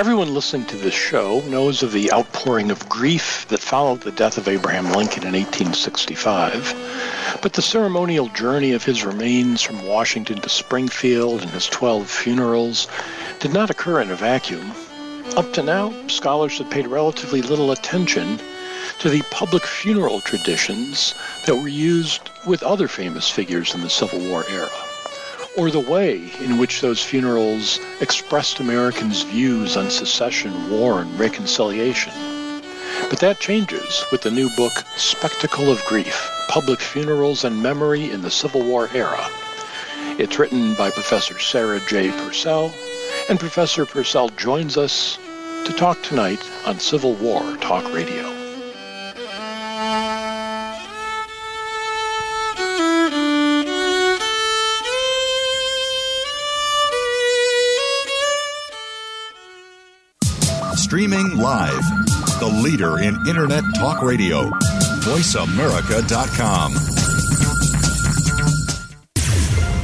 Everyone listening to this show knows of the outpouring of grief that followed the death of Abraham Lincoln in 1865. But the ceremonial journey of his remains from Washington to Springfield and his 12 funerals did not occur in a vacuum. Up to now, scholars had paid relatively little attention to the public funeral traditions that were used with other famous figures in the Civil War era or the way in which those funerals expressed Americans' views on secession, war, and reconciliation. But that changes with the new book, Spectacle of Grief Public Funerals and Memory in the Civil War Era. It's written by Professor Sarah J. Purcell, and Professor Purcell joins us to talk tonight on Civil War Talk Radio. Streaming live. The leader in Internet talk radio. VoiceAmerica.com.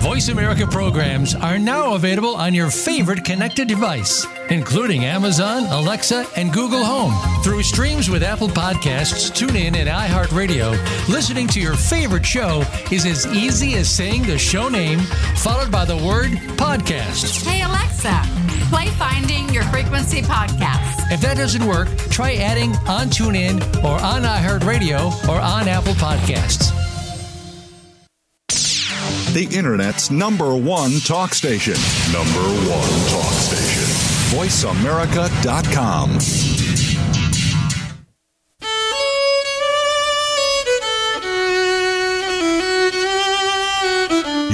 Voice America programs are now available on your favorite connected device, including Amazon, Alexa, and Google Home. Through streams with Apple Podcasts, TuneIn, and iHeartRadio, listening to your favorite show is as easy as saying the show name followed by the word podcast. Hey, Alexa, play Finding Your Frequency podcast. If that doesn't work, try adding on TuneIn or on iHeartRadio or on Apple Podcasts. The Internet's number one talk station. Number one talk station. VoiceAmerica.com.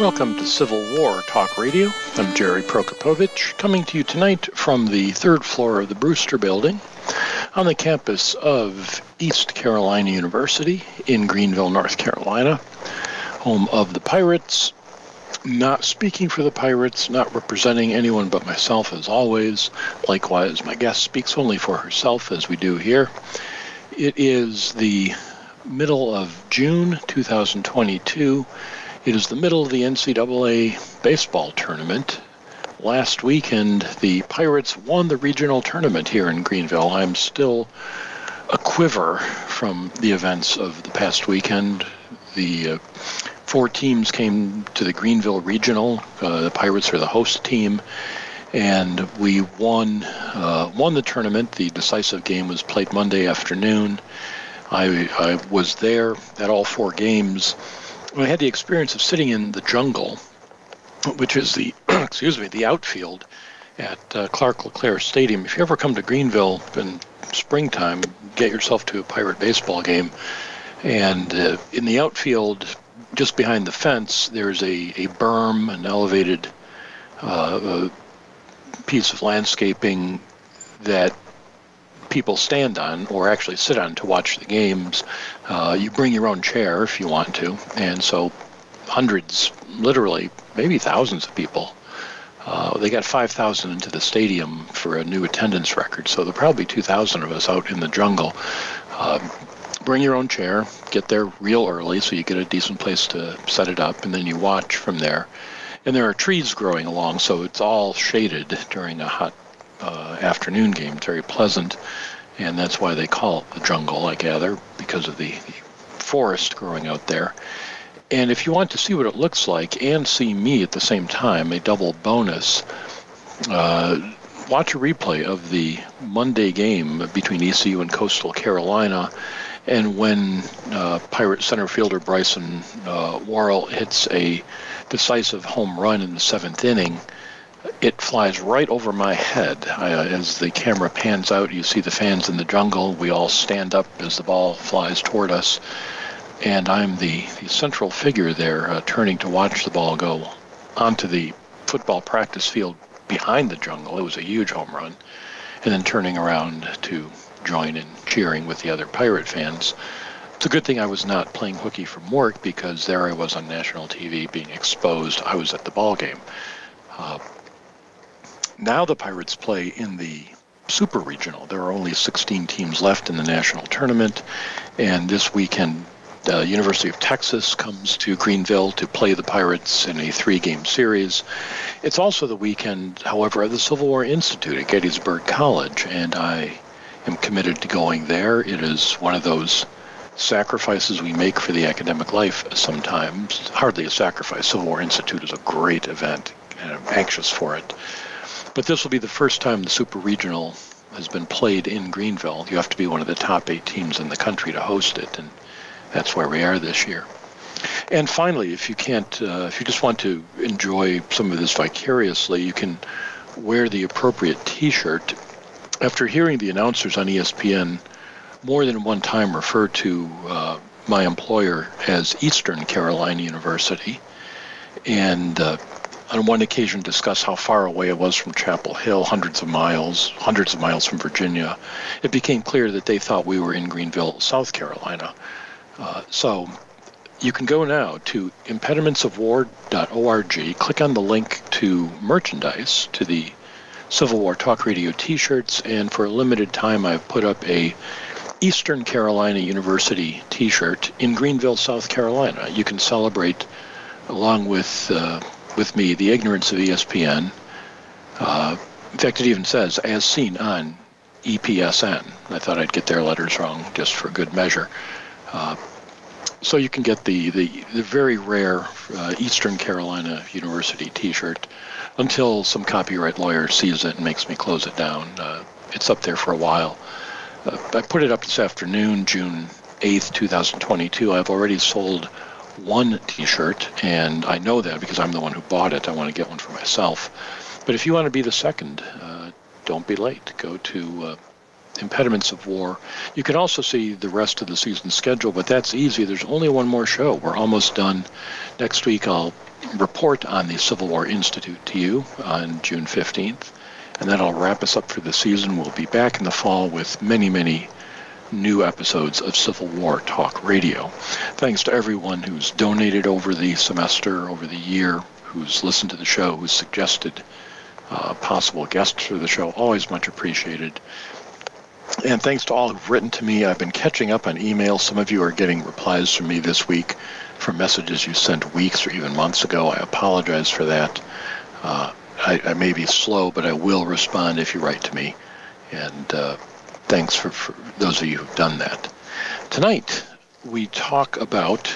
Welcome to Civil War Talk Radio. I'm Jerry Prokopowicz, coming to you tonight from the third floor of the Brewster Building on the campus of East Carolina University in Greenville, North Carolina, home of the Pirates. Not speaking for the Pirates, not representing anyone but myself as always. Likewise, my guest speaks only for herself as we do here. It is the middle of June 2022. It is the middle of the NCAA baseball tournament. Last weekend, the Pirates won the regional tournament here in Greenville. I'm still a quiver from the events of the past weekend. The uh, four teams came to the Greenville Regional. Uh, the Pirates are the host team, and we won uh, won the tournament. The decisive game was played Monday afternoon. I, I was there at all four games. I had the experience of sitting in the jungle, which is the excuse me the outfield at uh, Clark LeClair Stadium. If you ever come to Greenville in springtime, get yourself to a Pirate baseball game. And uh, in the outfield, just behind the fence, there's a, a berm, an elevated uh, piece of landscaping that people stand on or actually sit on to watch the games. Uh, you bring your own chair if you want to, and so hundreds, literally, maybe thousands of people. Uh, they got 5,000 into the stadium for a new attendance record, so there probably 2,000 of us out in the jungle. Uh, bring your own chair, get there real early so you get a decent place to set it up, and then you watch from there. And there are trees growing along, so it's all shaded during a hot uh, afternoon game. Very pleasant, and that's why they call it the jungle, I gather, because of the, the forest growing out there. And if you want to see what it looks like and see me at the same time, a double bonus, uh, watch a replay of the Monday game between ECU and Coastal Carolina. And when uh, Pirate center fielder Bryson uh, Worrell hits a decisive home run in the seventh inning, it flies right over my head. I, uh, as the camera pans out, you see the fans in the jungle. We all stand up as the ball flies toward us. And I'm the, the central figure there, uh, turning to watch the ball go onto the football practice field behind the jungle. It was a huge home run. And then turning around to join in cheering with the other Pirate fans. It's a good thing I was not playing hooky from work because there I was on national TV being exposed. I was at the ball game. Uh, now the Pirates play in the Super Regional. There are only 16 teams left in the national tournament, and this weekend, the University of Texas comes to Greenville to play the Pirates in a three-game series. It's also the weekend, however, of the Civil War Institute at Gettysburg College, and I am committed to going there. It is one of those sacrifices we make for the academic life sometimes. Hardly a sacrifice. Civil War Institute is a great event, and I'm anxious for it. But this will be the first time the Super Regional has been played in Greenville. You have to be one of the top eight teams in the country to host it, and that's where we are this year. And finally, if you can't, uh, if you just want to enjoy some of this vicariously, you can wear the appropriate T-shirt. After hearing the announcers on ESPN more than one time refer to uh, my employer as Eastern Carolina University, and uh, on one occasion discuss how far away it was from Chapel Hill, hundreds of miles, hundreds of miles from Virginia, it became clear that they thought we were in Greenville, South Carolina. Uh, so you can go now to impedimentsofwar.org, click on the link to merchandise, to the Civil War Talk Radio t-shirts, and for a limited time I've put up a Eastern Carolina University t-shirt in Greenville, South Carolina. You can celebrate along with uh, with me the ignorance of ESPN. Uh, in fact, it even says, as seen on EPSN. I thought I'd get their letters wrong just for good measure. Uh, so you can get the, the, the very rare uh, Eastern Carolina University T-shirt until some copyright lawyer sees it and makes me close it down. Uh, it's up there for a while. Uh, I put it up this afternoon, June 8th, 2022. I've already sold one T-shirt, and I know that because I'm the one who bought it. I want to get one for myself. But if you want to be the second, uh, don't be late. Go to uh, Impediments of War. You can also see the rest of the season schedule, but that's easy. There's only one more show. We're almost done. Next week, I'll report on the Civil War Institute to you on June 15th, and that'll wrap us up for the season. We'll be back in the fall with many, many new episodes of Civil War Talk Radio. Thanks to everyone who's donated over the semester, over the year, who's listened to the show, who's suggested uh, possible guests for the show. Always much appreciated. And thanks to all who've written to me. I've been catching up on emails. Some of you are getting replies from me this week from messages you sent weeks or even months ago. I apologize for that. Uh, I, I, may be slow, but I will respond if you write to me. And uh, thanks for, for those of you who've done that. Tonight, we talk about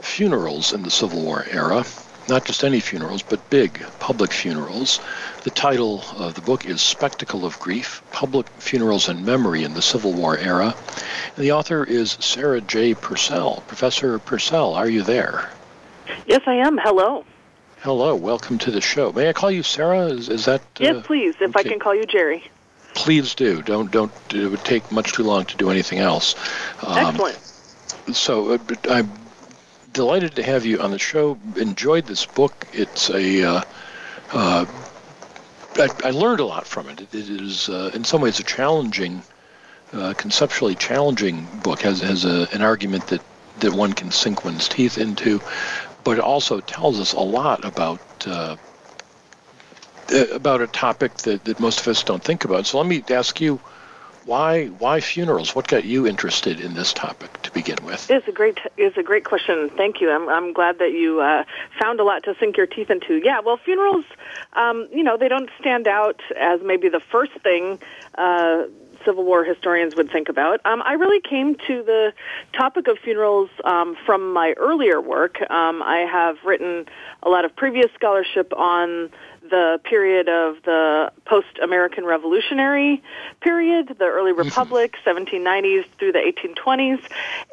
funerals in the Civil War era. Not just any funerals, but big public funerals. The title of the book is Spectacle of Grief Public Funerals and Memory in the Civil War Era. And the author is Sarah J. Purcell. Professor Purcell, are you there? Yes, I am. Hello. Hello. Welcome to the show. May I call you Sarah? Is, is that. Uh, yes, please. If okay. I can call you Jerry. Please do. Don't don't. It would take much too long to do anything else. Um, Excellent. So uh, I'm delighted to have you on the show. Enjoyed this book. It's a. Uh, uh, I, I learned a lot from it. It, it is, uh, in some ways, a challenging, uh, conceptually challenging book. has has a, an argument that that one can sink one's teeth into, but it also tells us a lot about uh, uh, about a topic that, that most of us don't think about. So let me ask you, why why funerals? What got you interested in this topic to begin with? It's a great it's a great question. Thank you. I'm I'm glad that you uh, found a lot to sink your teeth into. Yeah, well, funerals, um, you know, they don't stand out as maybe the first thing. Uh, Civil War historians would think about. Um, I really came to the topic of funerals um, from my earlier work. Um, I have written a lot of previous scholarship on the period of the post-American Revolutionary period, the early Mm-hmm. Republic, 1790s through the 1820s,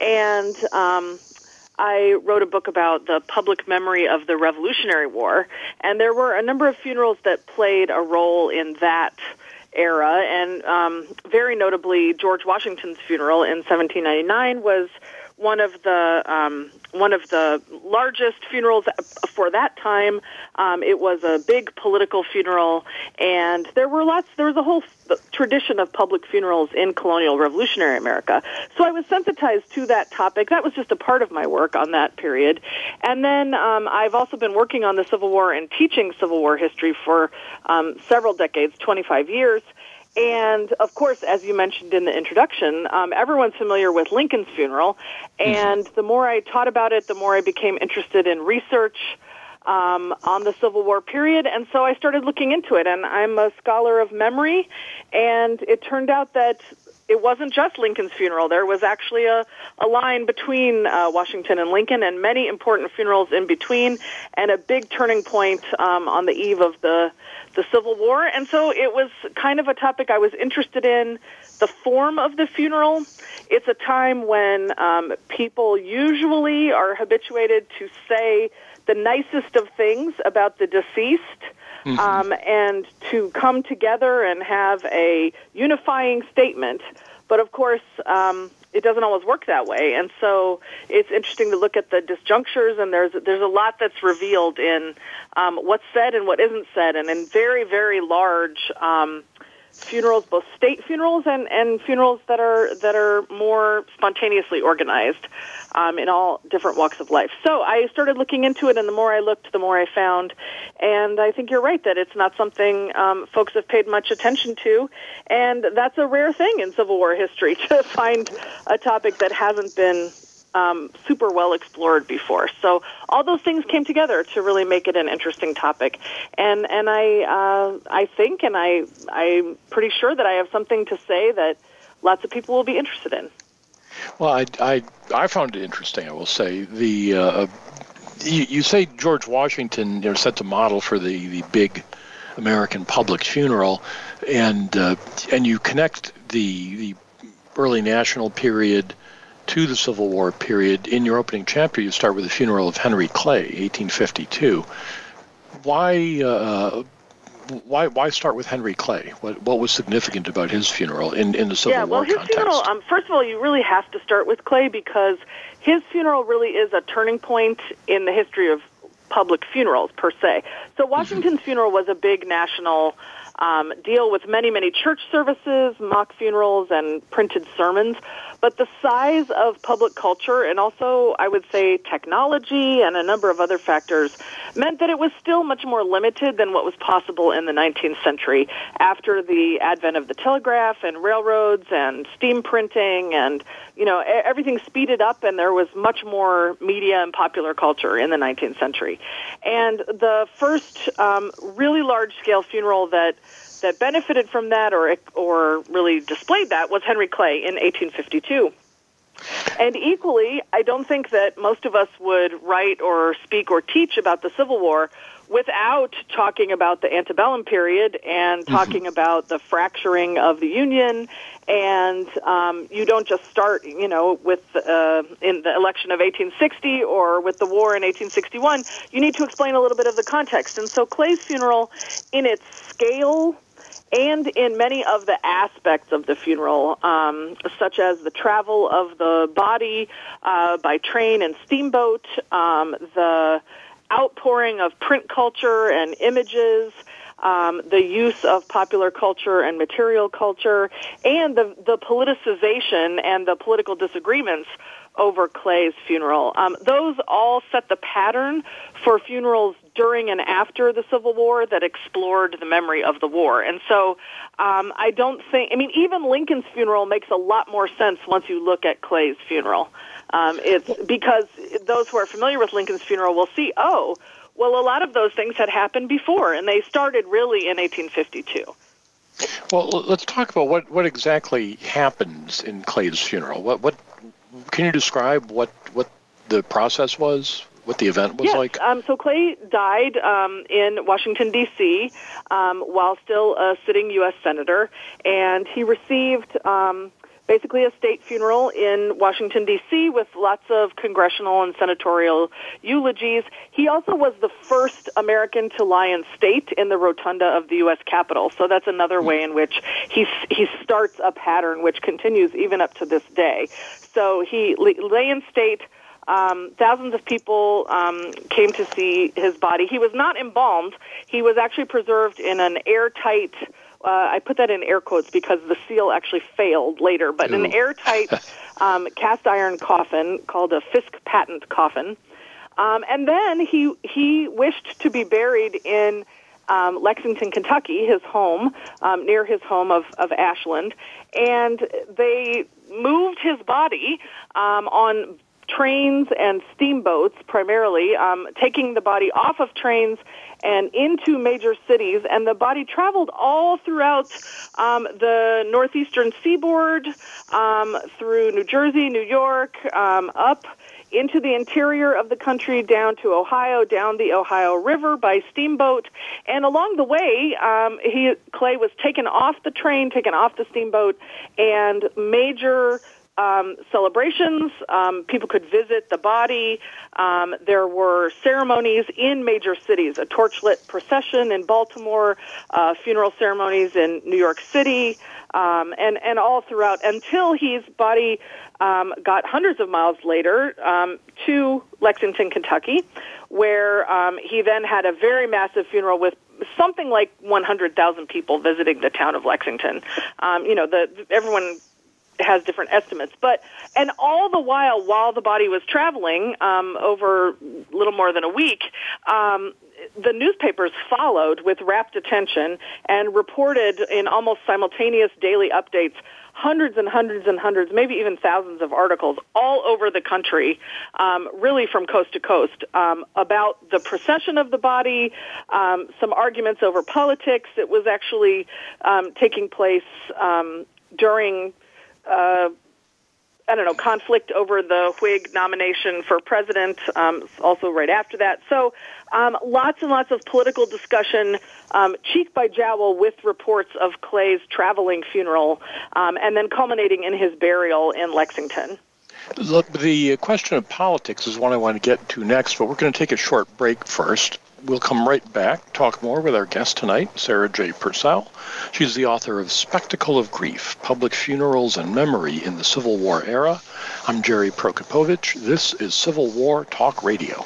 and um, I wrote a book about the public memory of the Revolutionary War, and there were a number of funerals that played a role in that era, and um, very notably, George Washington's funeral in 1799 was one of the um, one of the largest funerals for that time. Um, it was a big political funeral, and there were lots. There was a whole tradition of public funerals in colonial revolutionary America. So I was sensitized to that topic. That was just a part of my work on that period. And then um, I've also been working on the Civil War and teaching Civil War history for um, several decades, 25 years. And of course, as you mentioned in the introduction, um, everyone's familiar with Lincoln's funeral. And the more I taught about it, the more I became interested in research um, on the Civil War period. And so I started looking into it. And I'm a scholar of memory. And it turned out that it wasn't just Lincoln's funeral. There was actually a, a line between uh, Washington and Lincoln, and many important funerals in between, and a big turning point um, on the eve of the the Civil War. And so it was kind of a topic I was interested in. The form of the funeral. It's a time when um, people usually are habituated to say the nicest of things about the deceased um, and to come together and have a unifying statement. But of course, um, it doesn't always work that way, and so it's interesting to look at the disjunctures. And there's there's a lot that's revealed in um, what's said and what isn't said, and in very very large. Um, funerals, both state funerals and, and funerals that are that are more spontaneously organized um, in all different walks of life. So I started looking into it, and the more I looked, the more I found. And I think you're right that it's not something um, folks have paid much attention to, and that's a rare thing in Civil War history to find a topic that hasn't been um, super well explored before. So all those things came together to really make it an interesting topic, and and I uh, I think and I I'm pretty sure that I have something to say that lots of people will be interested in. Well, I, I, I found it interesting. I will say the uh, you, say George Washington you know, set the model for the, the big American public funeral, and uh, and you connect the the early national period to the Civil War period. In your opening chapter, you start with the funeral of Henry Clay, 1852. Why? Uh, why, why start with Henry Clay? What, what was significant about his funeral in, in the Civil War? yeah, well, his context? funeral. Um, first of all, you really have to start with Clay because his funeral really is a turning point in the history of public funerals per se. So Washington's funeral was a big national um, deal with many, many church services, mock funerals, and printed sermons. But the size of public culture and also, I would say, technology and a number of other factors meant that it was still much more limited than what was possible in the 19th century after the advent of the telegraph and railroads and steam printing and you know everything speeded up and there was much more media and popular culture in the 19th century. And the first um, really large scale funeral that that benefited from that or or really displayed that was Henry Clay in 1852 and equally, I don't think that most of us would write or speak or teach about the Civil War without talking about the antebellum period and talking about the fracturing of the Union. And um, you don't just start, you know, with uh, in the election of 1860 or with the war in 1861. You need to explain a little bit of the context. And so Clay's funeral, in its scale and in many of the aspects of the funeral, um, such as the travel of the body uh, by train and steamboat, um, the outpouring of print culture and images, um, the use of popular culture and material culture, and the, the politicization and the political disagreements over Clay's funeral. Um, those all set the pattern for funerals during and after the Civil War that explored the memory of the war. And so um, I don't think, I mean, even Lincoln's funeral makes a lot more sense once you look at Clay's funeral. Um, it's because those who are familiar with Lincoln's funeral will see, oh, well, a lot of those things had happened before, and they started really in 1852. Well, let's talk about what, what exactly happens in Clay's funeral. What what can you describe what what the process was what the event was yes. like? Um, so Clay died um, in Washington D.C. Um, while still a sitting U.S. senator, and he received. Um, basically a state funeral in Washington D.C. with lots of congressional and senatorial eulogies. He also was the first American to lie in state in the rotunda of the U.S. Capitol. So that's another way in which he he starts a pattern which continues even up to this day. So he lay in state. Um, thousands of people um, came to see his body. He was not embalmed. He was actually preserved in an airtight uh, I put that in air quotes because the seal actually failed later, but Ooh. an airtight um, cast iron coffin called a Fisk patent coffin. Um, and then he he wished to be buried in um, Lexington, Kentucky, his home, um, near his home of, of Ashland, and they moved his body um, on trains and steamboats primarily, um, taking the body off of trains and into major cities. And the body traveled all throughout um, the northeastern seaboard, um, through New Jersey, New York, um, up into the interior of the country, down to Ohio, down the Ohio River by steamboat. And along the way, um, he, Clay was taken off the train, taken off the steamboat, and major um, celebrations. Um, people could visit the body. Um, there were ceremonies in major cities, a torchlit procession in Baltimore, uh, funeral ceremonies in New York City, um, and, and all throughout until his body um, got hundreds of miles later um, to Lexington, Kentucky, where um, he then had a very massive funeral with something like 100,000 people visiting the town of Lexington. Um, you know, the everyone has different estimates. But and all the while, while the body was traveling um, over little more than a week, um, the newspapers followed with rapt attention and reported in almost simultaneous daily updates hundreds and hundreds and hundreds, maybe even thousands of articles all over the country, um, really from coast to coast, um, about the procession of the body, um, some arguments over politics. It was actually um, taking place um, during uh, I don't know, conflict over the Whig nomination for president, um, also right after that. So um, lots and lots of political discussion, um, cheek by jowl with reports of Clay's traveling funeral, um, and then culminating in his burial in Lexington. Look, the question of politics is one I want to get to next, but we're going to take a short break first. We'll come right back, talk more with our guest tonight, Sarah J. Purcell. She's the author of Spectacle of Grief Public Funerals and Memory in the Civil War Era. I'm Jerry Prokopowicz. This is Civil War Talk Radio.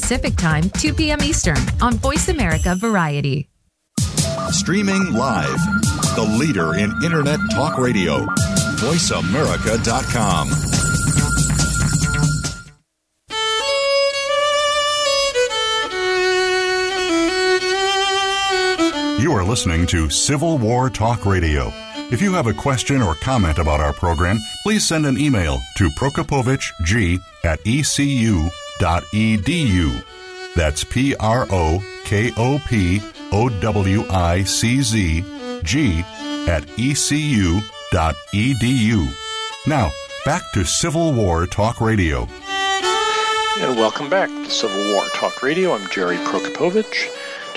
Pacific Time, 2 p.m. Eastern on Voice America Variety. Streaming live, the leader in Internet talk radio, voiceamerica.com. You are listening to Civil War Talk Radio. If you have a question or comment about our program, please send an email to prokopowiczg at ecu edu. That's P R O K O P O W I C Z G at ecu.edu. Now, back to Civil War Talk Radio. And welcome back to Civil War Talk Radio. I'm Jerry Prokopowicz,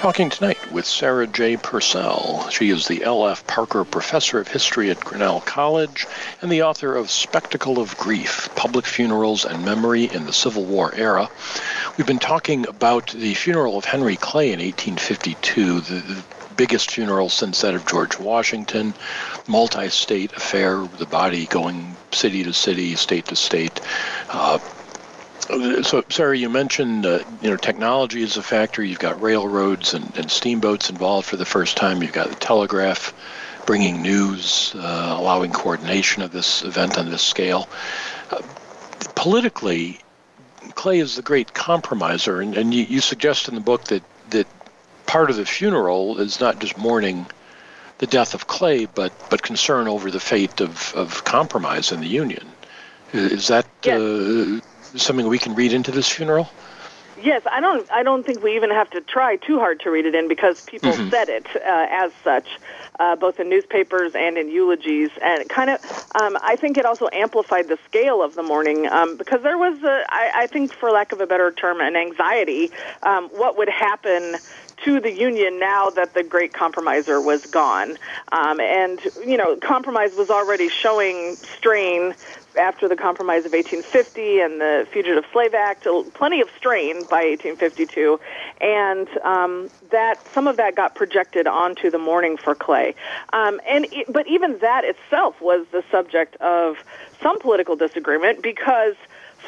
talking tonight with Sarah J. Purcell. She is the L.F. Parker Professor of History at Grinnell College and the author of Spectacle of Grief Public Funerals and Memory in the Civil War Era. We've been talking about the funeral of Henry Clay in 1852, the, the biggest funeral since that of George Washington, multi state affair, the body going city to city, state to state. Uh, so, Sarah, you mentioned uh, you know technology is a factor. You've got railroads and, and, steamboats involved for the first time. You've got the telegraph bringing news, uh, allowing coordination of this event on this scale. Uh, politically, Clay is the great compromiser, and, and you, you suggest in the book that that part of the funeral is not just mourning the death of Clay, but but concern over the fate of, of compromise in the Union. Is that yes. uh, something we can read into this funeral? Yes, I don't. I don't think we even have to try too hard to read it in because people mm-hmm. said it uh, as such, uh, both in newspapers and in eulogies, and kind of. Um, I think it also amplified the scale of the mourning um, because there was, a, I, I think, for lack of a better term, an anxiety. Um, what would happen to the union now that the great compromiser was gone. Um, and, you know, compromise was already showing strain after the Compromise of 1850 and the Fugitive Slave Act, plenty of strain by 1852, and um, that some of that got projected onto the mourning for Clay. Um, and it, but even that itself was the subject of some political disagreement because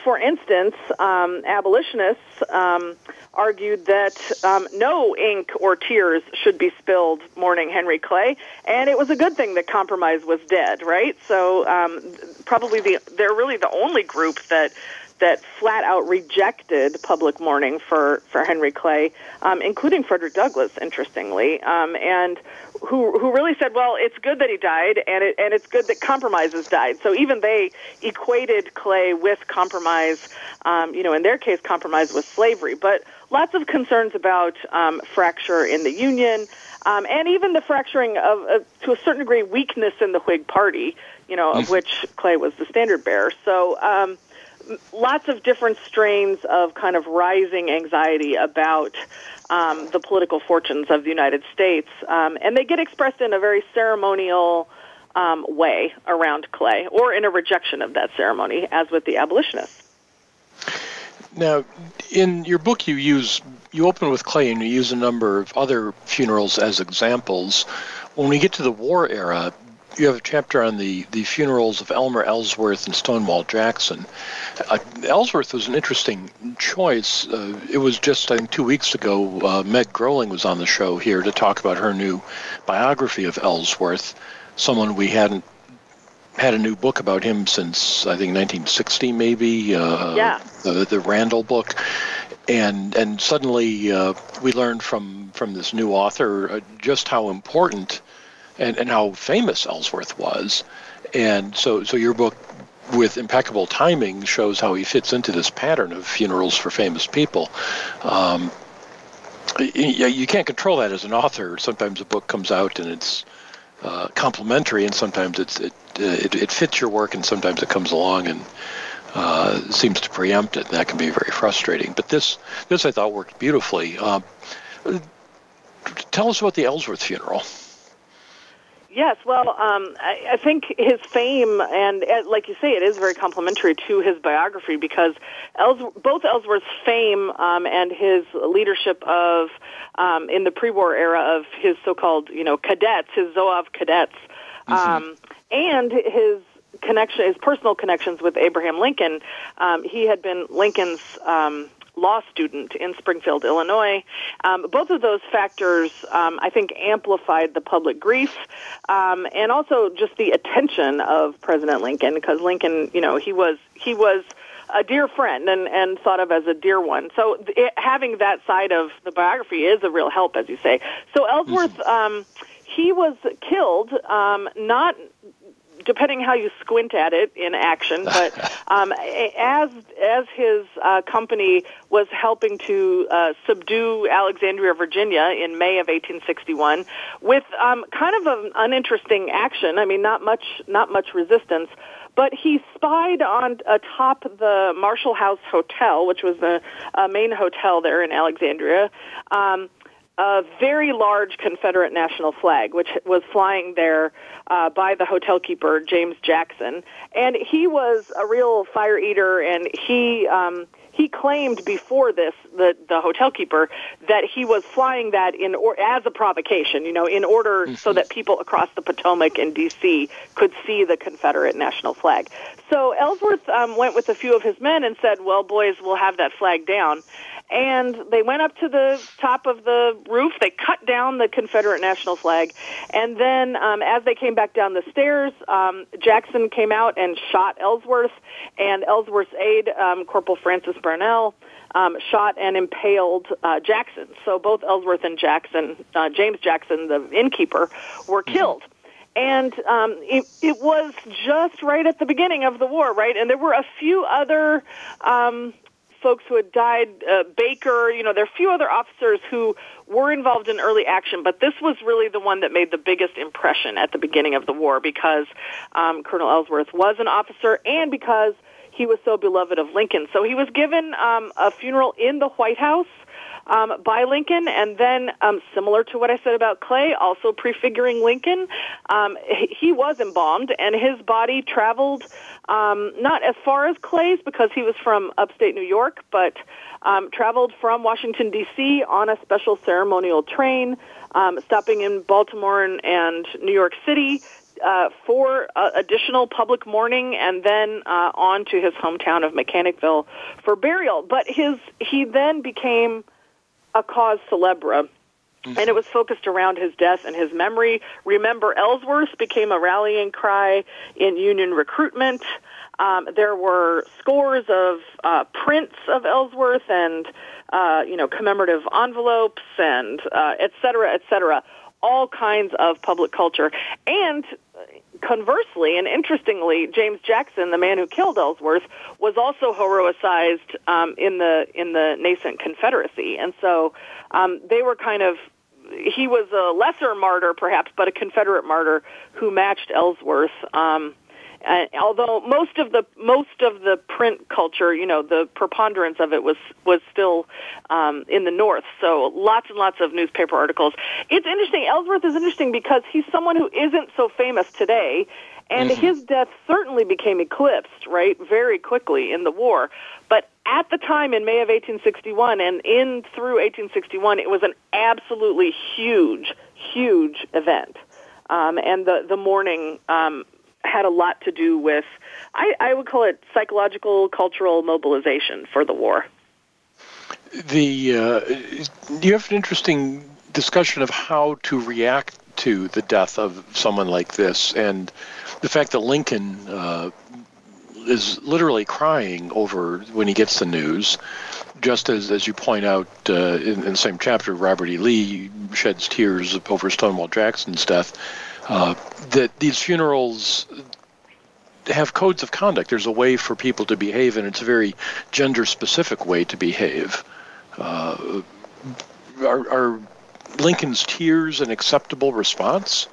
for instance, um, abolitionists um, argued that um, no ink or tears should be spilled mourning Henry Clay, and it was a good thing that compromise was dead, right? So um, probably the they're really the only group that that flat out rejected public mourning for, for Henry Clay, um, including Frederick Douglass, interestingly, um, and who who really said, well, it's good that he died, and it, and it's good that compromises died. So even they equated Clay with compromise. Um, you know, in their case, compromise was slavery, but lots of concerns about um, fracture in the Union. Um, and even the fracturing of, uh, to a certain degree, weakness in the Whig Party, you know, of which Clay was the standard bearer. So, um, lots of different strains of kind of rising anxiety about um, the political fortunes of the United States, um, and they get expressed in a very ceremonial um, way around Clay, or in a rejection of that ceremony, as with the abolitionists. Now, in your book, you use you open with Clay, and you use a number of other funerals as examples. When we get to the war era, you have a chapter on the, the funerals of Elmer Ellsworth and Stonewall Jackson. Uh, Ellsworth was an interesting choice. Uh, it was just, I think, two weeks ago, uh, Meg Groeling was on the show here to talk about her new biography of Ellsworth, someone we hadn't had a new book about him since, I think, 1960, maybe. Uh, yeah. The, the Randall book. And, and suddenly uh, we learned from, from this new author uh, just how important – and, and how famous Ellsworth was. And so, so your book, with impeccable timing, shows how he fits into this pattern of funerals for famous people. Um, you, you can't control that as an author. Sometimes a book comes out and it's uh, complimentary, and sometimes it's, it, it, it fits your work, and sometimes it comes along and uh, seems to preempt it, and that can be very frustrating. But this, this I thought worked beautifully. Uh, tell us about the Ellsworth funeral. Yes, well, um, I, I think his fame, and uh, like you say, it is very complimentary to his biography because Els- both Ellsworth's fame um, and his leadership of um, in the pre-war era of his so-called, you know, cadets, his Zouave cadets, mm-hmm. um, and his connection, his personal connections with Abraham Lincoln. Um, he had been Lincoln's um, law student in Springfield, Illinois. Um, both of those factors, um, I think, amplified the public grief um, and also just the attention of President Lincoln because Lincoln, you know, he was he was a dear friend and, and thought of as a dear one. So it, having that side of the biography is a real help, as you say. So Ellsworth, mm-hmm. um, he was killed um, not depending how you squint at it in action. But um, as as his uh, company was helping to uh, subdue Alexandria, Virginia, in May of 1861, with um, kind of an uninteresting action. I mean, not much not much resistance. But he spied on atop the Marshall House Hotel, which was the uh, main hotel there in Alexandria. Um, a very large Confederate national flag, which was flying there uh, by the hotel keeper James Jackson, and he was a real fire eater, and he um, he claimed before this the the hotel keeper that he was flying that in or as a provocation, you know, in order mm-hmm. so that people across the Potomac and D.C. could see the Confederate national flag. So Ellsworth um, went with a few of his men and said, "Well, boys, we'll have that flag down." and they went up to the top of the roof. They cut down the Confederate national flag, and then um, as they came back down the stairs, um, Jackson came out and shot Ellsworth, and Ellsworth's aide, um, Corporal Francis Brownell. Um, shot and impaled uh, Jackson. So both Ellsworth and Jackson, uh, James Jackson, the innkeeper, were mm-hmm. And um, it, it was just right at the beginning of the war, right? And there were a few other um, folks who had died, uh, Baker, you know, there are a few other officers who were involved in early action, but this was really the one that made the biggest impression at the beginning of the war because um, Colonel Ellsworth was an officer and because he was so beloved of Lincoln. So he was given um, a funeral in the White House um, by Lincoln, and then um, similar to what I said about Clay, also prefiguring Lincoln, um, he was embalmed, and his body traveled um, not as far as Clay's because he was from upstate New York, but um, traveled from Washington D.C. on a special ceremonial train, um, stopping in Baltimore and, and New York City uh, for uh, additional public mourning and then uh, on to his hometown of Mechanicville for burial. But his he then became a cause celebre. Mm-hmm. And it was focused around his death and his memory. Remember, Ellsworth became a rallying cry in Union recruitment. Um, there were scores of uh, prints of Ellsworth and, uh, you know, commemorative envelopes and uh, et cetera, et cetera. All kinds of public culture. And conversely and interestingly, James Jackson, the man who killed Ellsworth, was also heroicized um, in the in the nascent Confederacy, and so um, they were kind of. He was a lesser martyr, perhaps, but a Confederate martyr who matched Ellsworth. Um, uh, although most of the most of the print culture, you know, the preponderance of it was was still um, in the North. So lots and lots of newspaper articles. It's interesting. Ellsworth is interesting because he's someone who isn't so famous today, and mm-hmm. his death certainly became eclipsed right very quickly in the war. But at the time in May of 1861 and in through 1861, it was an absolutely huge, huge event. Um, and the the mourning um, had a lot to do with, I, I would call it psychological, cultural mobilization for the war. The uh, you have an interesting discussion of how to react to the death of someone like this, and the fact that Lincoln uh, is literally crying over when he gets the news. Just as, as you point out uh, in, in, the same chapter, Robert E. Lee sheds tears over Stonewall Jackson's death. Uh, that these funerals have codes of conduct. There's a way for people to behave, and it's a very gender-specific way to behave. Uh, are, are, Lincoln's tears an acceptable response?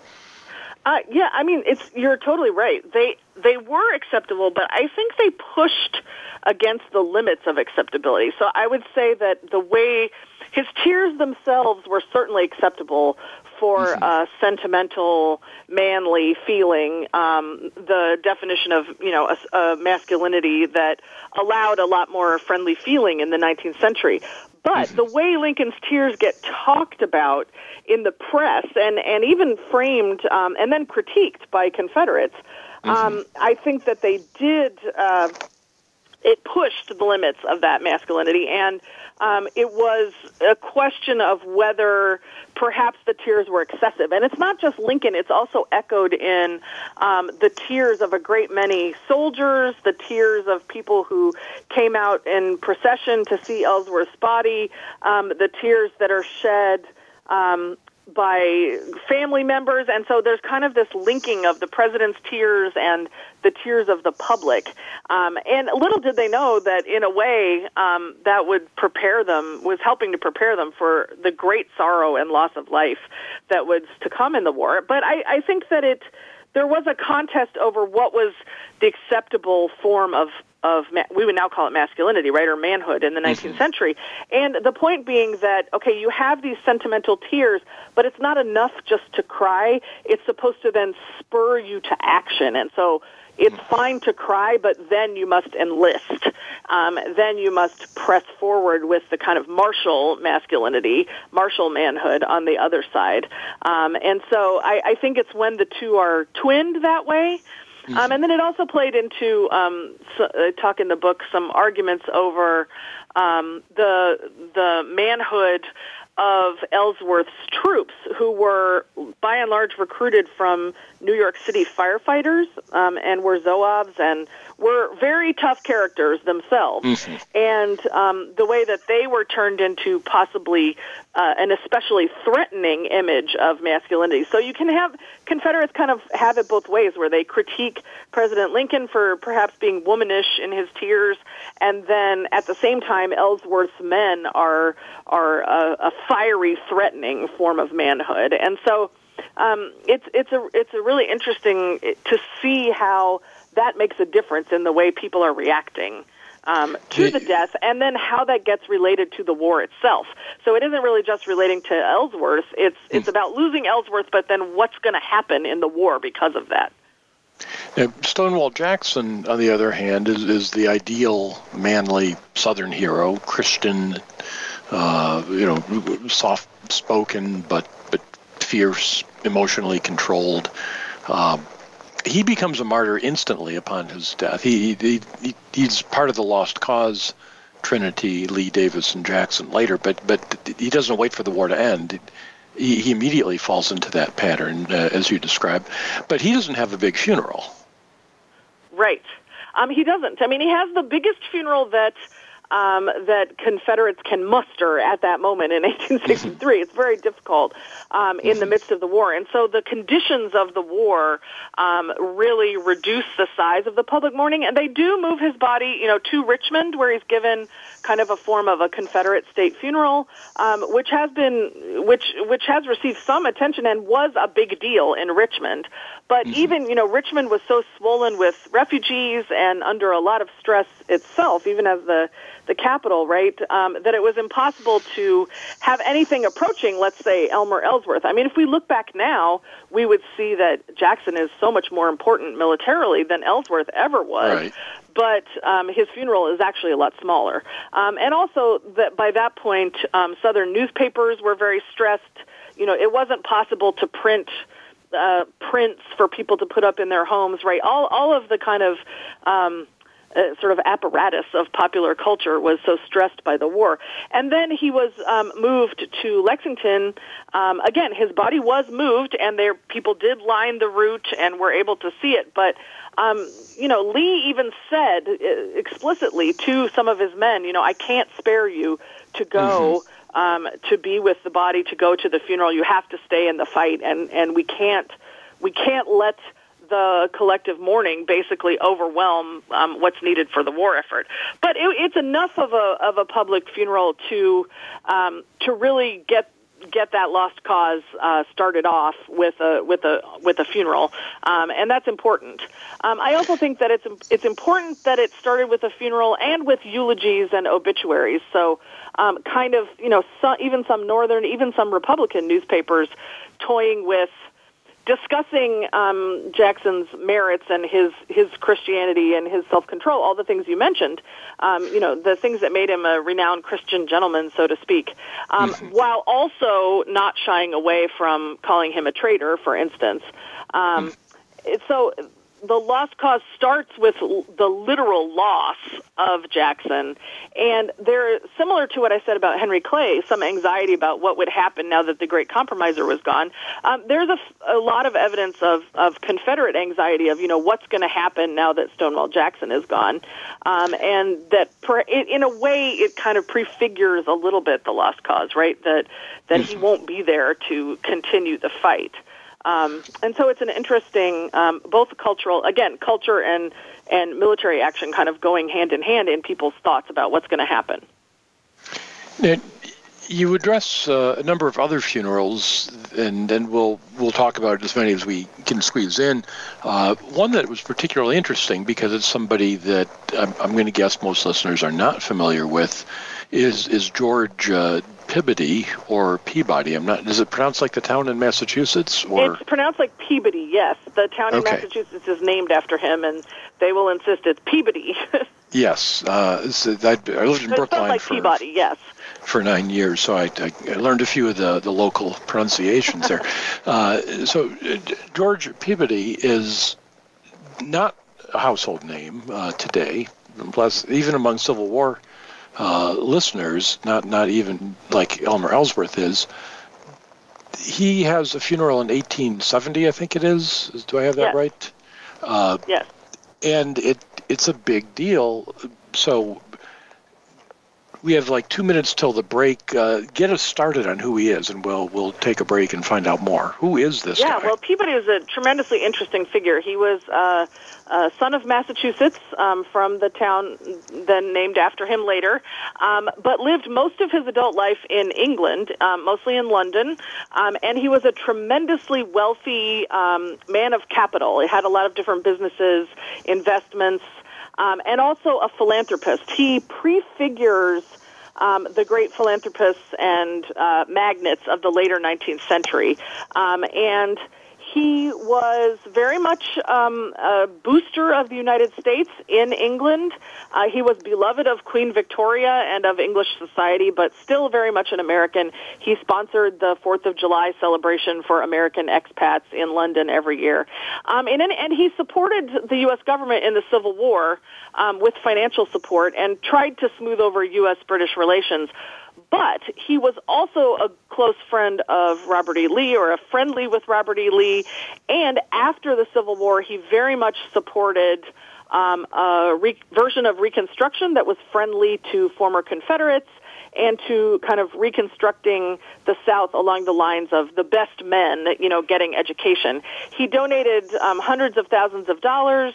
Uh, yeah, I mean, it's you're totally right. They they were acceptable, but I think they pushed against the limits of acceptability. So I would say that the way his tears themselves were certainly acceptable for mm-hmm. uh, sentimental, manly feeling. Um, the definition of you know a, a masculinity that allowed a lot more friendly feeling in the 19th century. But mm-hmm. the way Lincoln's tears get talked about in the press and, and even framed um, and then critiqued by Confederates, mm-hmm. um, I think that they did. Uh, it pushed the limits of that masculinity, and um, it was a question of whether perhaps the tears were excessive. And it's not just Lincoln, it's also echoed in um, the tears of a great many soldiers, the tears of people who came out in procession to see Ellsworth's body, um, the tears that are shed. Um, by family members, and so there's kind of this linking of the president's tears and the tears of the public. Um, and little did they know that, in a way, um, that would prepare them, was helping to prepare them for the great sorrow and loss of life that was to come in the war. But I, I think that it there was a contest over what was the acceptable form of of we would now call it masculinity, right, or manhood in the 19th mm-hmm. century. And the point being that okay, you have these sentimental tears, but it's not enough just to cry. It's supposed to then spur you to action. And so it's mm-hmm. fine to cry, but then you must enlist. Um, then you must press forward with the kind of martial masculinity, martial manhood on the other side. Um, and so I, I think it's when the two are twinned that way. Um, and then it also played into um, so, uh, talk in the book some arguments over um, the the manhood of Ellsworth's troops, who were by and large recruited from New York City firefighters um, and were Zouaves and were very tough characters themselves. Mm-hmm. And um, the way that they were turned into possibly uh, an especially threatening image of masculinity. So you can have Confederates kind of have it both ways, where they critique President Lincoln for perhaps being womanish in his tears, and then at the same time, Ellsworth's men are are a, a fiery, threatening form of manhood. And so um, it's it's a it's a really interesting to see how that makes a difference in the way people are reacting um, to the death, and then how that gets related to the war itself. So it isn't really just relating to Ellsworth; it's it's about losing Ellsworth, but then what's going to happen in the war because of that. Now, Stonewall Jackson, on the other hand, is, is the ideal manly Southern hero, Christian, uh, you know, soft-spoken but but fierce, emotionally controlled. Uh, he becomes a martyr instantly upon his death. He, he, he he's part of the lost cause Trinity, Lee, Davis, and Jackson later, but but he doesn't wait for the war to end. He, he immediately falls into that pattern, uh, as you described. But he doesn't have a big funeral. Right. Um, he doesn't. I mean, he has the biggest funeral that um, that Confederates can muster at that moment in 1863. it's very difficult um, in the midst of the war, and so the conditions of the war um, really reduce the size of the public mourning, and they do move his body, you know, to Richmond, where he's given kind of a form of a Confederate state funeral, um, which has been which which has received some attention and was a big deal in Richmond. But mm-hmm. even you know Richmond was so swollen with refugees and under a lot of stress itself, even as the the capital, right? Um, that it was impossible to have anything approaching, let's say, Elmer Ellsworth. I mean, if we look back now, we would see that Jackson is so much more important militarily than Ellsworth ever was. Right but um, his funeral is actually a lot smaller. Um, and also, that by that point, um, Southern newspapers were very stressed. You know, it wasn't possible to print uh, prints for people to put up in their homes, right? All all of the kind of um, uh, sort of apparatus of popular culture was so stressed by the war. And then he was um, moved to Lexington. Um, again, his body was moved, and there people did line the route and were able to see it. But um, you know, Lee even said uh, explicitly to some of his men, you know, I can't spare you to go. Mm-hmm. Um, to be with the body, to go to the funeral, you have to stay in the fight, and and we can't we can't let the collective mourning basically overwhelm um, what's needed for the war effort. But it, it's enough of a of a public funeral to um, to really get get that lost cause uh, started off with a with a with a funeral, um, and that's important. Um, I also think that it's it's important that it started with a funeral and with eulogies and obituaries. So, um, kind of you know, some, even some northern, even some Republican newspapers toying with discussing um, Jackson's merits and his his Christianity and his self control, all the things you mentioned, um, you know, the things that made him a renowned Christian gentleman, so to speak, um, mm-hmm. while also not shying away from calling him a traitor, for instance. Um, mm. So the lost cause starts with l- the literal loss of Jackson, and they're similar to what I said about Henry Clay. Some anxiety about what would happen now that the Great Compromiser was gone. Um, there's a, f- a lot of evidence of of Confederate anxiety of you know what's going to happen now that Stonewall Jackson is gone, um, and that per, in, in a way it kind of prefigures a little bit the lost cause, right? That that he won't be there to continue the fight. Um, and so it's an interesting, um, both cultural, again, culture and, and military action kind of going hand in hand in people's thoughts about what's going to happen. Now, you address uh, a number of other funerals, and then we'll we'll talk about as many as we can squeeze in. Uh, one that was particularly interesting because it's somebody that I'm, I'm going to guess most listeners are not familiar with, is is George uh, Peabody or Peabody. I'm not. Is it pronounced like the town in Massachusetts? Or It's pronounced like Peabody, yes. The town in Okay. Massachusetts is named after him, and they will insist it's Peabody. yes, uh, so I, lived in spelled Brookline like for Peabody, yes. for nine years, so I, I, I learned a few of the, the local pronunciations there. Uh, so uh, George Peabody is not a household name uh, today, plus even among Civil War uh, listeners, not not even like Elmer Ellsworth is. He has a funeral in 1870, I think it is. Do I have that Yes. right? Uh, Yes. and it it's a big deal. So we have like two minutes till the break. Uh, get us started on who he is, and we'll we'll take a break and find out more. Who is this Yeah, guy? well, Peabody is a tremendously interesting figure. He was uh, son of Massachusetts um, from the town then named after him later, um, but lived most of his adult life in England, um, mostly in London. Um, and he was a tremendously wealthy um, man of capital. He had a lot of different businesses, investments, um, and also a philanthropist. He prefigures um, the great philanthropists and uh, magnates of the later 19th century. Um, and he was very much um, a booster of the United States in England. Uh, he was beloved of Queen Victoria and of English society, but still very much an American. He sponsored the Fourth of July celebration for American expats in London every year, um, and and he supported the U.S. government in the Civil War um, with financial support and tried to smooth over U.S.-British relations. But he was also a close friend of Robert E. Lee or a friendly with Robert E. Lee. And after the Civil War, he very much supported um, a re- version of Reconstruction that was friendly to former Confederates and to kind of reconstructing the South along the lines of the best men, you know, getting education. He donated um, hundreds of thousands of dollars,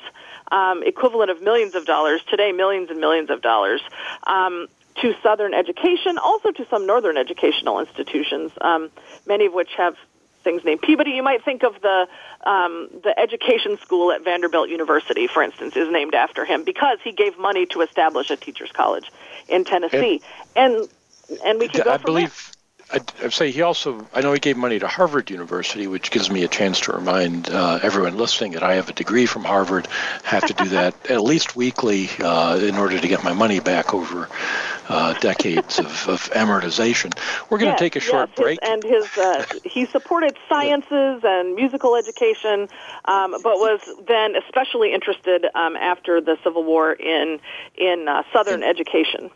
um, equivalent of millions of dollars, today millions and millions of dollars, um, to Southern education, also to some Northern educational institutions, um, many of which have things named Peabody. You might think of the um, the education school at Vanderbilt University, for instance, is named after him because he gave money to establish a teachers' college in Tennessee, and and we can go I believe. I'd, I'd say he also. I know he gave money to Harvard University, which gives me a chance to remind uh, everyone listening that I have a degree from Harvard. Have to do that at least weekly uh, in order to get my money back over uh, decades of, of amortization. We're going to Yes, take a short yes, his- break. and his uh, he supported sciences and musical education, um, but was then especially interested um, after the Civil War in in uh, Southern education.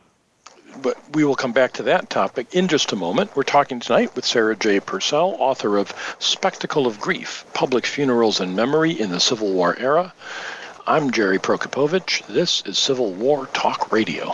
but we will come back to that topic in just a moment. We're talking tonight with Sarah J. Purcell, author of Spectacle of Grief Public Funerals and Memory in the Civil War Era. I'm Jerry Prokopowicz. This is Civil War Talk Radio.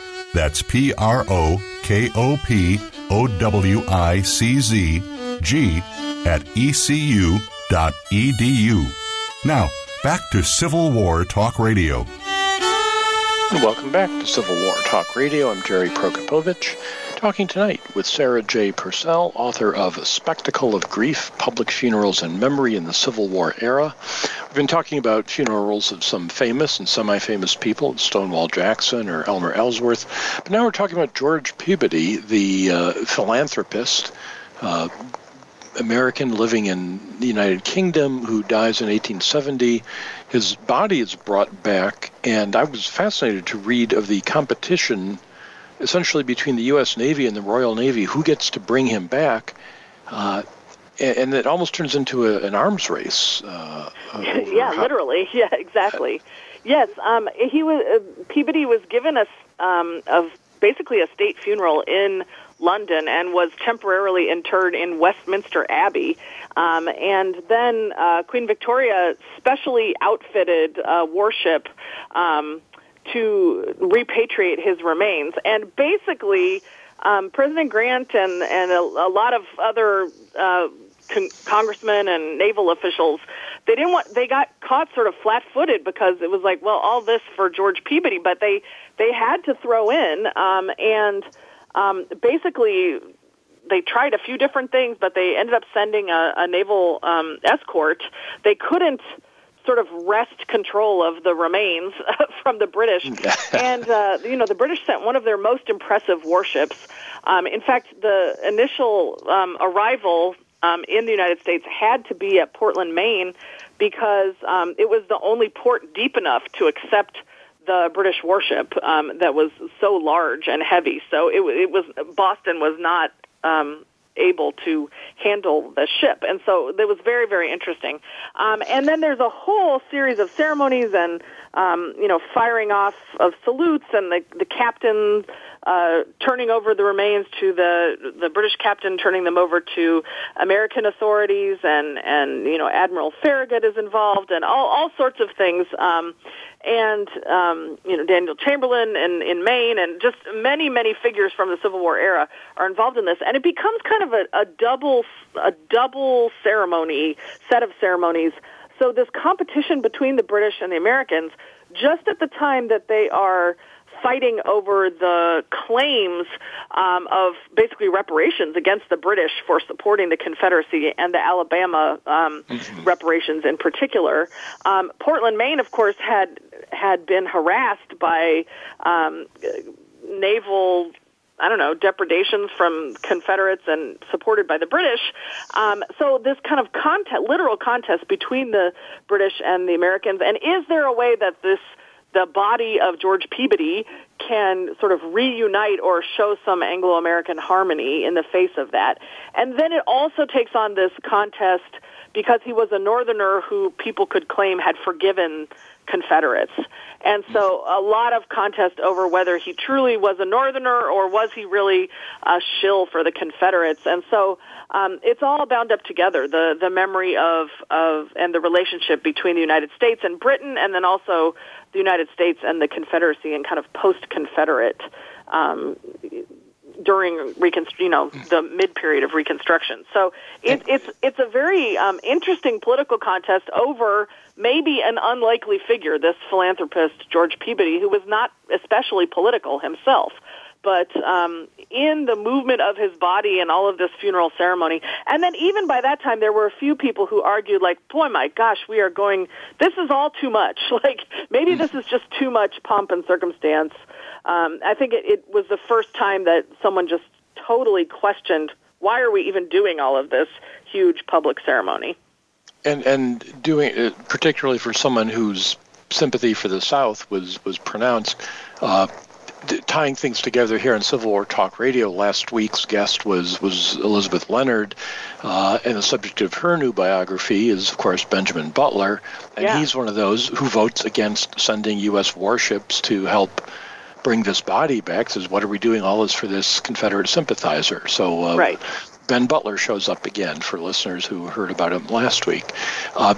That's P R O K O P O W I C Z G at ecu.edu. Now, back to Civil War Talk Radio. Welcome back to Civil War Talk Radio. I'm Jerry Prokopowicz, talking tonight with Sarah J. Purcell, author of Spectacle of Grief Public Funerals and Memory in the Civil War Era. We've been talking about funerals of some famous and semi famous people, Stonewall Jackson or Elmer Ellsworth. But now we're talking about George Peabody, the uh, philanthropist. Uh, American living in the United Kingdom who dies in 1870. His body is brought back, and I was fascinated to read of the competition essentially between the U.S. Navy and the Royal Navy who gets to bring him back. Uh, and, and it almost turns into a, an arms race. Uh, yeah, how- literally. Yeah, exactly. Yes, um, he was uh, Peabody was given a um, of basically a state funeral in London and was temporarily interred in Westminster Abbey. Um, and then uh, Queen Victoria specially outfitted a warship um, to repatriate his remains. And basically, um, President Grant and and a, a lot of other uh, con- congressmen and naval officials they didn't want they got caught sort of flat-footed because it was like well all this for George Peabody but they they had to throw in um, and um, basically they tried a few different things but they ended up sending a, a naval um, escort they couldn't sort of wrest control of the remains from the British. and, uh, you know, the British sent one of their most impressive warships. Um, in fact, the initial um, arrival um, in the United States had to be at Portland, Maine, because um, it was the only port deep enough to accept the British warship um, that was so large and heavy. So it, it was Boston was not um, able to handle the ship, and so it was very very interesting. Um, and then there's a whole series of ceremonies and um, you know firing off of salutes and the the captain uh, turning over the remains to the the British captain, turning them over to American authorities, and and you know Admiral Farragut is involved, and all all sorts of things. Um, and um, you know Daniel Chamberlain in, in Maine, and just many many figures from the Civil War era are involved in this, and it becomes kind of a, a double a double ceremony set of ceremonies. So this competition between the British and the Americans, just at the time that they are fighting over the claims um, of basically reparations against the British for supporting the Confederacy and the Alabama um, reparations in particular. Um, Portland, Maine, of course, had had been harassed by um, naval. I don't know, depredations from Confederates and supported by the British. Um, so this kind of contest, literal contest between the British and the Americans. And is there a way that this the body of George Peabody can sort of reunite or show some Anglo-American harmony in the face of that. And then it also takes on this contest because he was a northerner who people could claim had forgiven Confederates. And so a lot of contest over whether he truly was a northerner or was he really a shill for the Confederates. And so um, it's all bound up together, the, the memory of, of and the relationship between the United States and Britain and then also the United States and the Confederacy and kind of post-Confederate um, during reconstru- you know the mid period of Reconstruction. So it, it's it's a very um, interesting political contest over maybe an unlikely figure, this philanthropist George Peabody, who was not especially political himself. But um, in the movement of his body and all of this funeral ceremony. And then even by that time, there were a few people who argued, like, boy, my gosh, we are going, this is all too much. Like, maybe this is just too much pomp and circumstance. Um, I think it, it was the first time that someone just totally questioned why are we even doing all of this huge public ceremony? And and doing it particularly for someone whose sympathy for the South was was pronounced. Uh, tying things together here on Civil War Talk Radio, last week's guest was was Elizabeth Leonard, uh, and the subject of her new biography is, of course, Benjamin Butler, and yeah. he's one of those who votes against sending U.S. warships to help bring this body back. Says, what are we doing all this for this Confederate sympathizer? So, uh, right. Ben Butler shows up again for listeners who heard about him last week. Uh,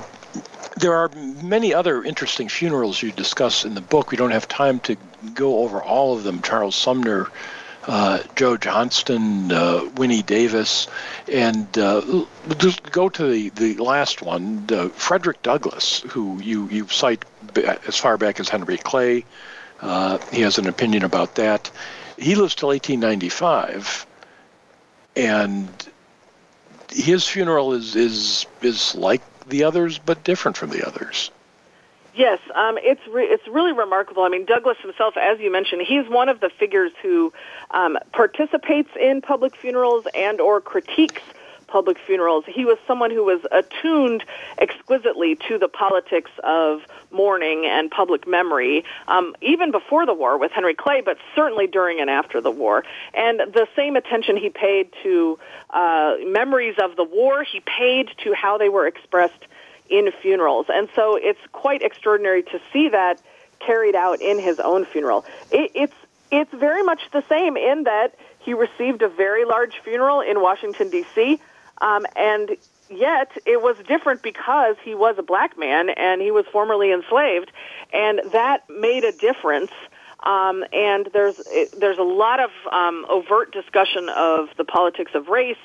there are many other interesting funerals you discuss in the book. We don't have time to go over all of them. Charles Sumner, uh, Joe Johnston, uh, Winnie Davis, and uh, just go to the, the last one, Frederick Douglass, who you, you cite as far back as Henry Clay. Uh, he has an opinion about that. He lives till 1895, and his funeral is is is like the others, but different from the others. Yes, um, it's re- it's really remarkable. I mean, Douglass himself, as you mentioned, he's one of the figures who um, participates in public funerals and or critiques public funerals. He was someone who was attuned exquisitely to the politics of mourning and public memory, um, even before the war with Henry Clay, but certainly during and after the war. And the same attention he paid to uh, memories of the war, he paid to how they were expressed in funerals. And so it's quite extraordinary to see that carried out in his own funeral. It, it's it's very much the same in that he received a very large funeral in Washington D.C. Um, and yet it was different because he was a black man and he was formerly enslaved, and that made a difference. Um, and there's there's a lot of um, overt discussion of the politics of race,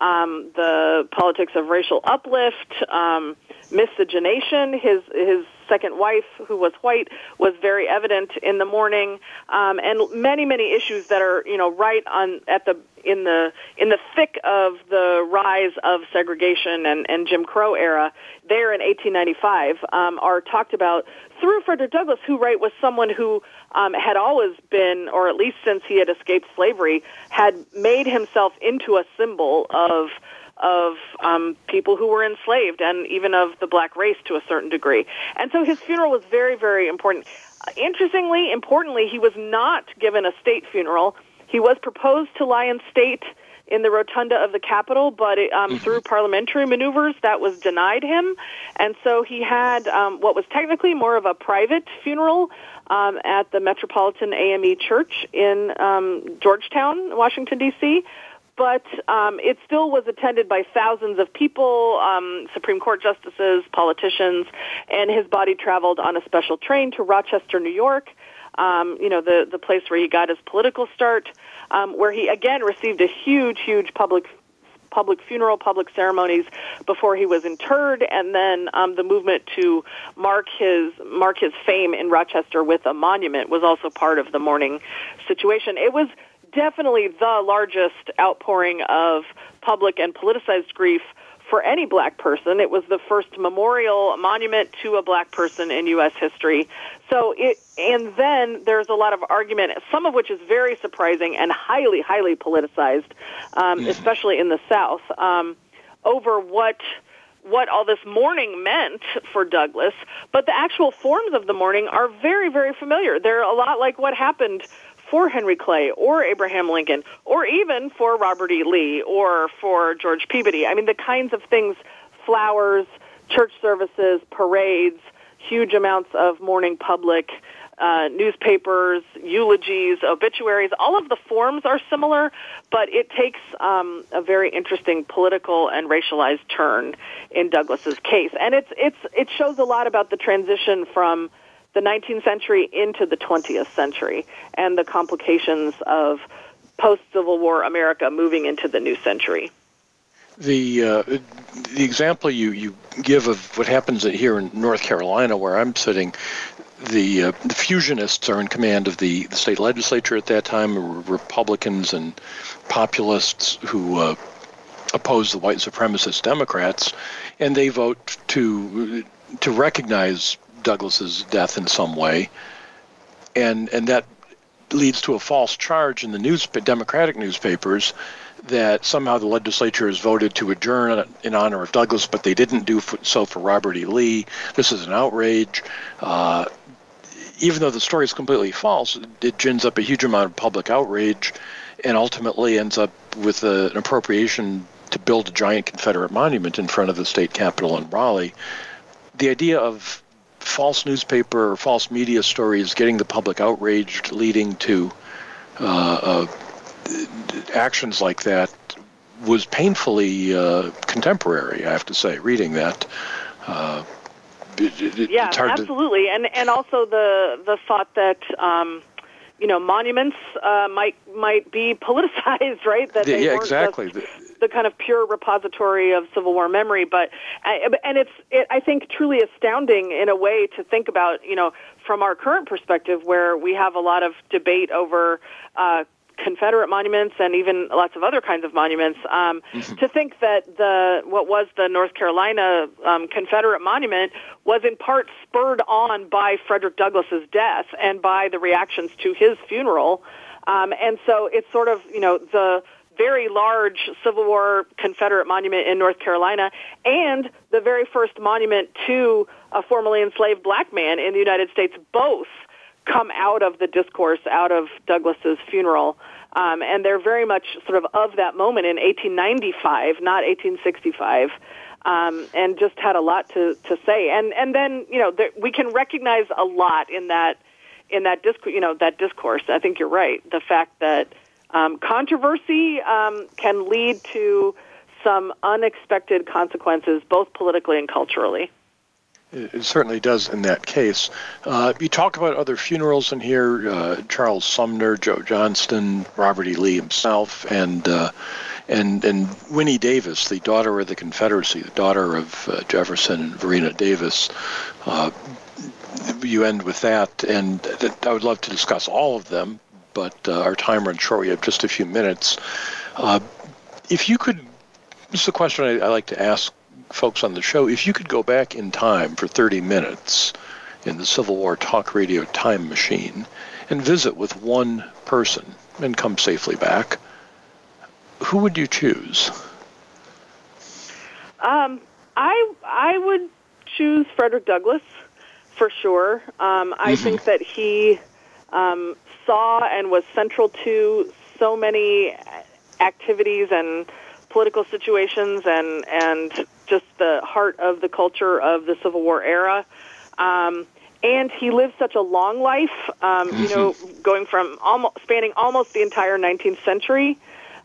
um, the politics of racial uplift, um, miscegenation. His his second wife, who was white, was very evident in the mourning, um, and many many issues that are you know right on at the in the in the thick of the rise of segregation and, and Jim Crow era, there in 1895, um, are talked about through Frederick Douglass, who right was someone who um, had always been, or at least since he had escaped slavery, had made himself into a symbol of of um, people who were enslaved and even of the black race to a certain degree. And so his funeral was very, very important. Interestingly, importantly, he was not given a state funeral. He was proposed to lie in state in the rotunda of the Capitol, but it, um, mm-hmm. through parliamentary maneuvers, that was denied him, and so he had um, what was technically more of a private funeral um, at the Metropolitan AME Church in um, Georgetown, Washington D.C. But um, it still was attended by thousands of people, um, Supreme Court justices, politicians, and his body traveled on a special train to Rochester, New York um, you know, the, the place where he got his political start, um, where he again received a huge, huge public public funeral, public ceremonies before he was interred, and then um, the movement to mark his mark his fame in Rochester with a monument was also part of the mourning situation. It was definitely the largest outpouring of public and politicized grief for any black person. It was the first memorial monument to a black person in U.S. history. So it, and then there's a lot of argument, some of which is very surprising and highly, highly politicized, um, mm-hmm. especially in the South, um, over what what all this mourning meant for Douglass, But the actual forms of the mourning are very, very familiar. They're a lot like what happened for Henry Clay or Abraham Lincoln or even for Robert E. Lee or for George Peabody. I mean, the kinds of things, flowers, church services, parades, huge amounts of mourning public, uh, newspapers, eulogies, obituaries, all of the forms are similar, but it takes um, a very interesting political and racialized turn in Douglass's case, and it's it's it shows a lot about the transition from the 19th century into the 20th century and the complications of post Civil War America moving into the new century. The uh, the example you, you give of what happens here in North Carolina, where I'm sitting, the, uh, the fusionists are in command of the, the state legislature at that time, Republicans and populists who uh, oppose the white supremacist Democrats, and they vote to to recognize Douglass's death in some way, and and that leads to a false charge in the news Democratic newspapers that somehow the legislature has voted to adjourn in honor of Douglas, but they didn't do so for Robert E. Lee. This is an outrage. Uh, even though the story is completely false, it gins up a huge amount of public outrage and ultimately ends up with a, an appropriation to build a giant Confederate monument in front of the state capitol in Raleigh. The idea of false newspaper or false media stories getting the public outraged, leading to uh, uh, actions like that, was painfully uh, contemporary. I have to say, reading that. Uh, it, it, yeah, absolutely, to... and and also the the thought that. Um, you know, monuments uh, might might be politicized, right? That yeah, exactly. Just, the kind of pure repository of Civil War memory. But and it's it, I think truly astounding in a way to think about you know from our current perspective where we have a lot of debate over. Uh, Confederate monuments and even lots of other kinds of monuments. Um, mm-hmm. To think that the what was the North Carolina um, Confederate monument was in part spurred on by Frederick Douglass's death and by the reactions to his funeral, um, and so it's sort of you know the very large Civil War Confederate monument in North Carolina and the very first monument to a formerly enslaved black man in the United States both come out of the discourse, out of Douglass's funeral. Um, and they're very much sort of of that moment in 1895, not 1865. Um, and just had a lot to, to say. And and then you know there, we can recognize a lot in that in that discourse. You know that discourse. I think you're right. The fact that um, controversy um, can lead to some unexpected consequences, both politically and culturally. It certainly does in that case. Uh, you talk about other funerals in here: uh, Charles Sumner, Joe Johnston, Robert E. Lee himself, and uh, and and Winnie Davis, the daughter of the Confederacy, the daughter of uh, Jefferson and Varina Davis. Uh, you end with that, and I would love to discuss all of them, but uh, our time runs short. We have just a few minutes. Uh, if you could, this is a question I, I like to ask folks on the show. If you could go back in time for 30 minutes in the Civil War talk radio time machine and visit with one person and come safely back, who would you choose? Um, I I would choose Frederick Douglass for sure. Um, I mm-hmm. think that he um, saw and was central to so many activities and political situations and and just the heart of the culture of the Civil War era. Um, and he lived such a long life, um, you know, going from almost spanning almost the entire 19th century.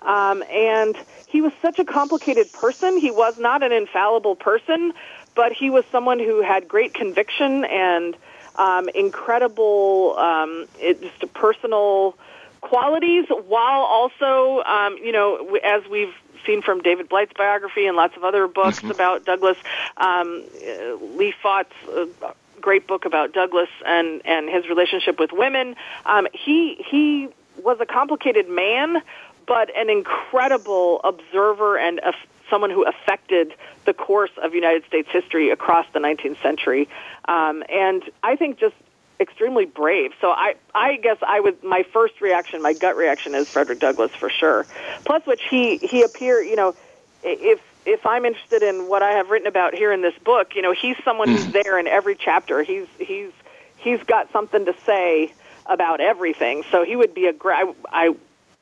Um, and he was such a complicated person. He was not an infallible person, but he was someone who had great conviction and um, incredible, um, it, just personal qualities, while also, um, you know, as we've seen from David Blight's biography and lots of other books mm-hmm. about Douglass, um, Leigh Fought's uh, great book about Douglass and and his relationship with women. Um, he he was a complicated man, but an incredible observer and a, someone who affected the course of United States history across the 19th century. Um, and I think just extremely brave. So I, I guess I would, my first reaction, my gut reaction is Frederick Douglass for sure. Plus which he, he appear, you know, if, if I'm interested in what I have written about here in this book, you know, he's someone who's mm. there in every chapter. He's, he's, he's got something to say about everything. So he would be a great, I, I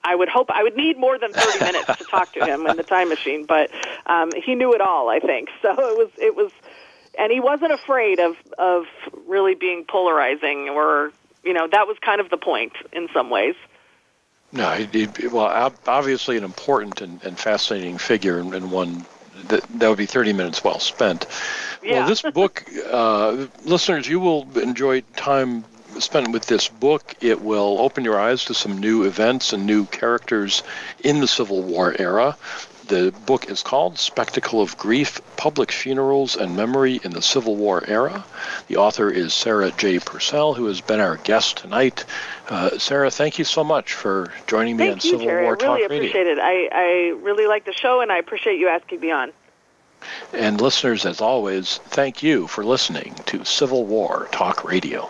I would hope I would need more than 30 minutes to talk to him in the time machine, but um, he knew it all, I think. So it was it was, and he wasn't afraid of of really being polarizing, or you know that was kind of the point in some ways. No, he, he, well, obviously an important and, and fascinating figure, and, and one that that would be 30 minutes well spent. Yeah. Well, this book, uh, listeners, you will enjoy time spent with this book, it will open your eyes to some new events and new characters in the Civil War era. The book is called Spectacle of Grief Public Funerals and Memory in the Civil War Era. The author is Sarah J. Purcell, who has been our guest tonight. Uh, Sarah, thank you so much for joining me thank on you, Civil Jerry. War I really Talk appreciate Radio. it. I, I really like the show, and I appreciate you asking me on. And listeners, as always, thank you for listening to Civil War Talk Radio.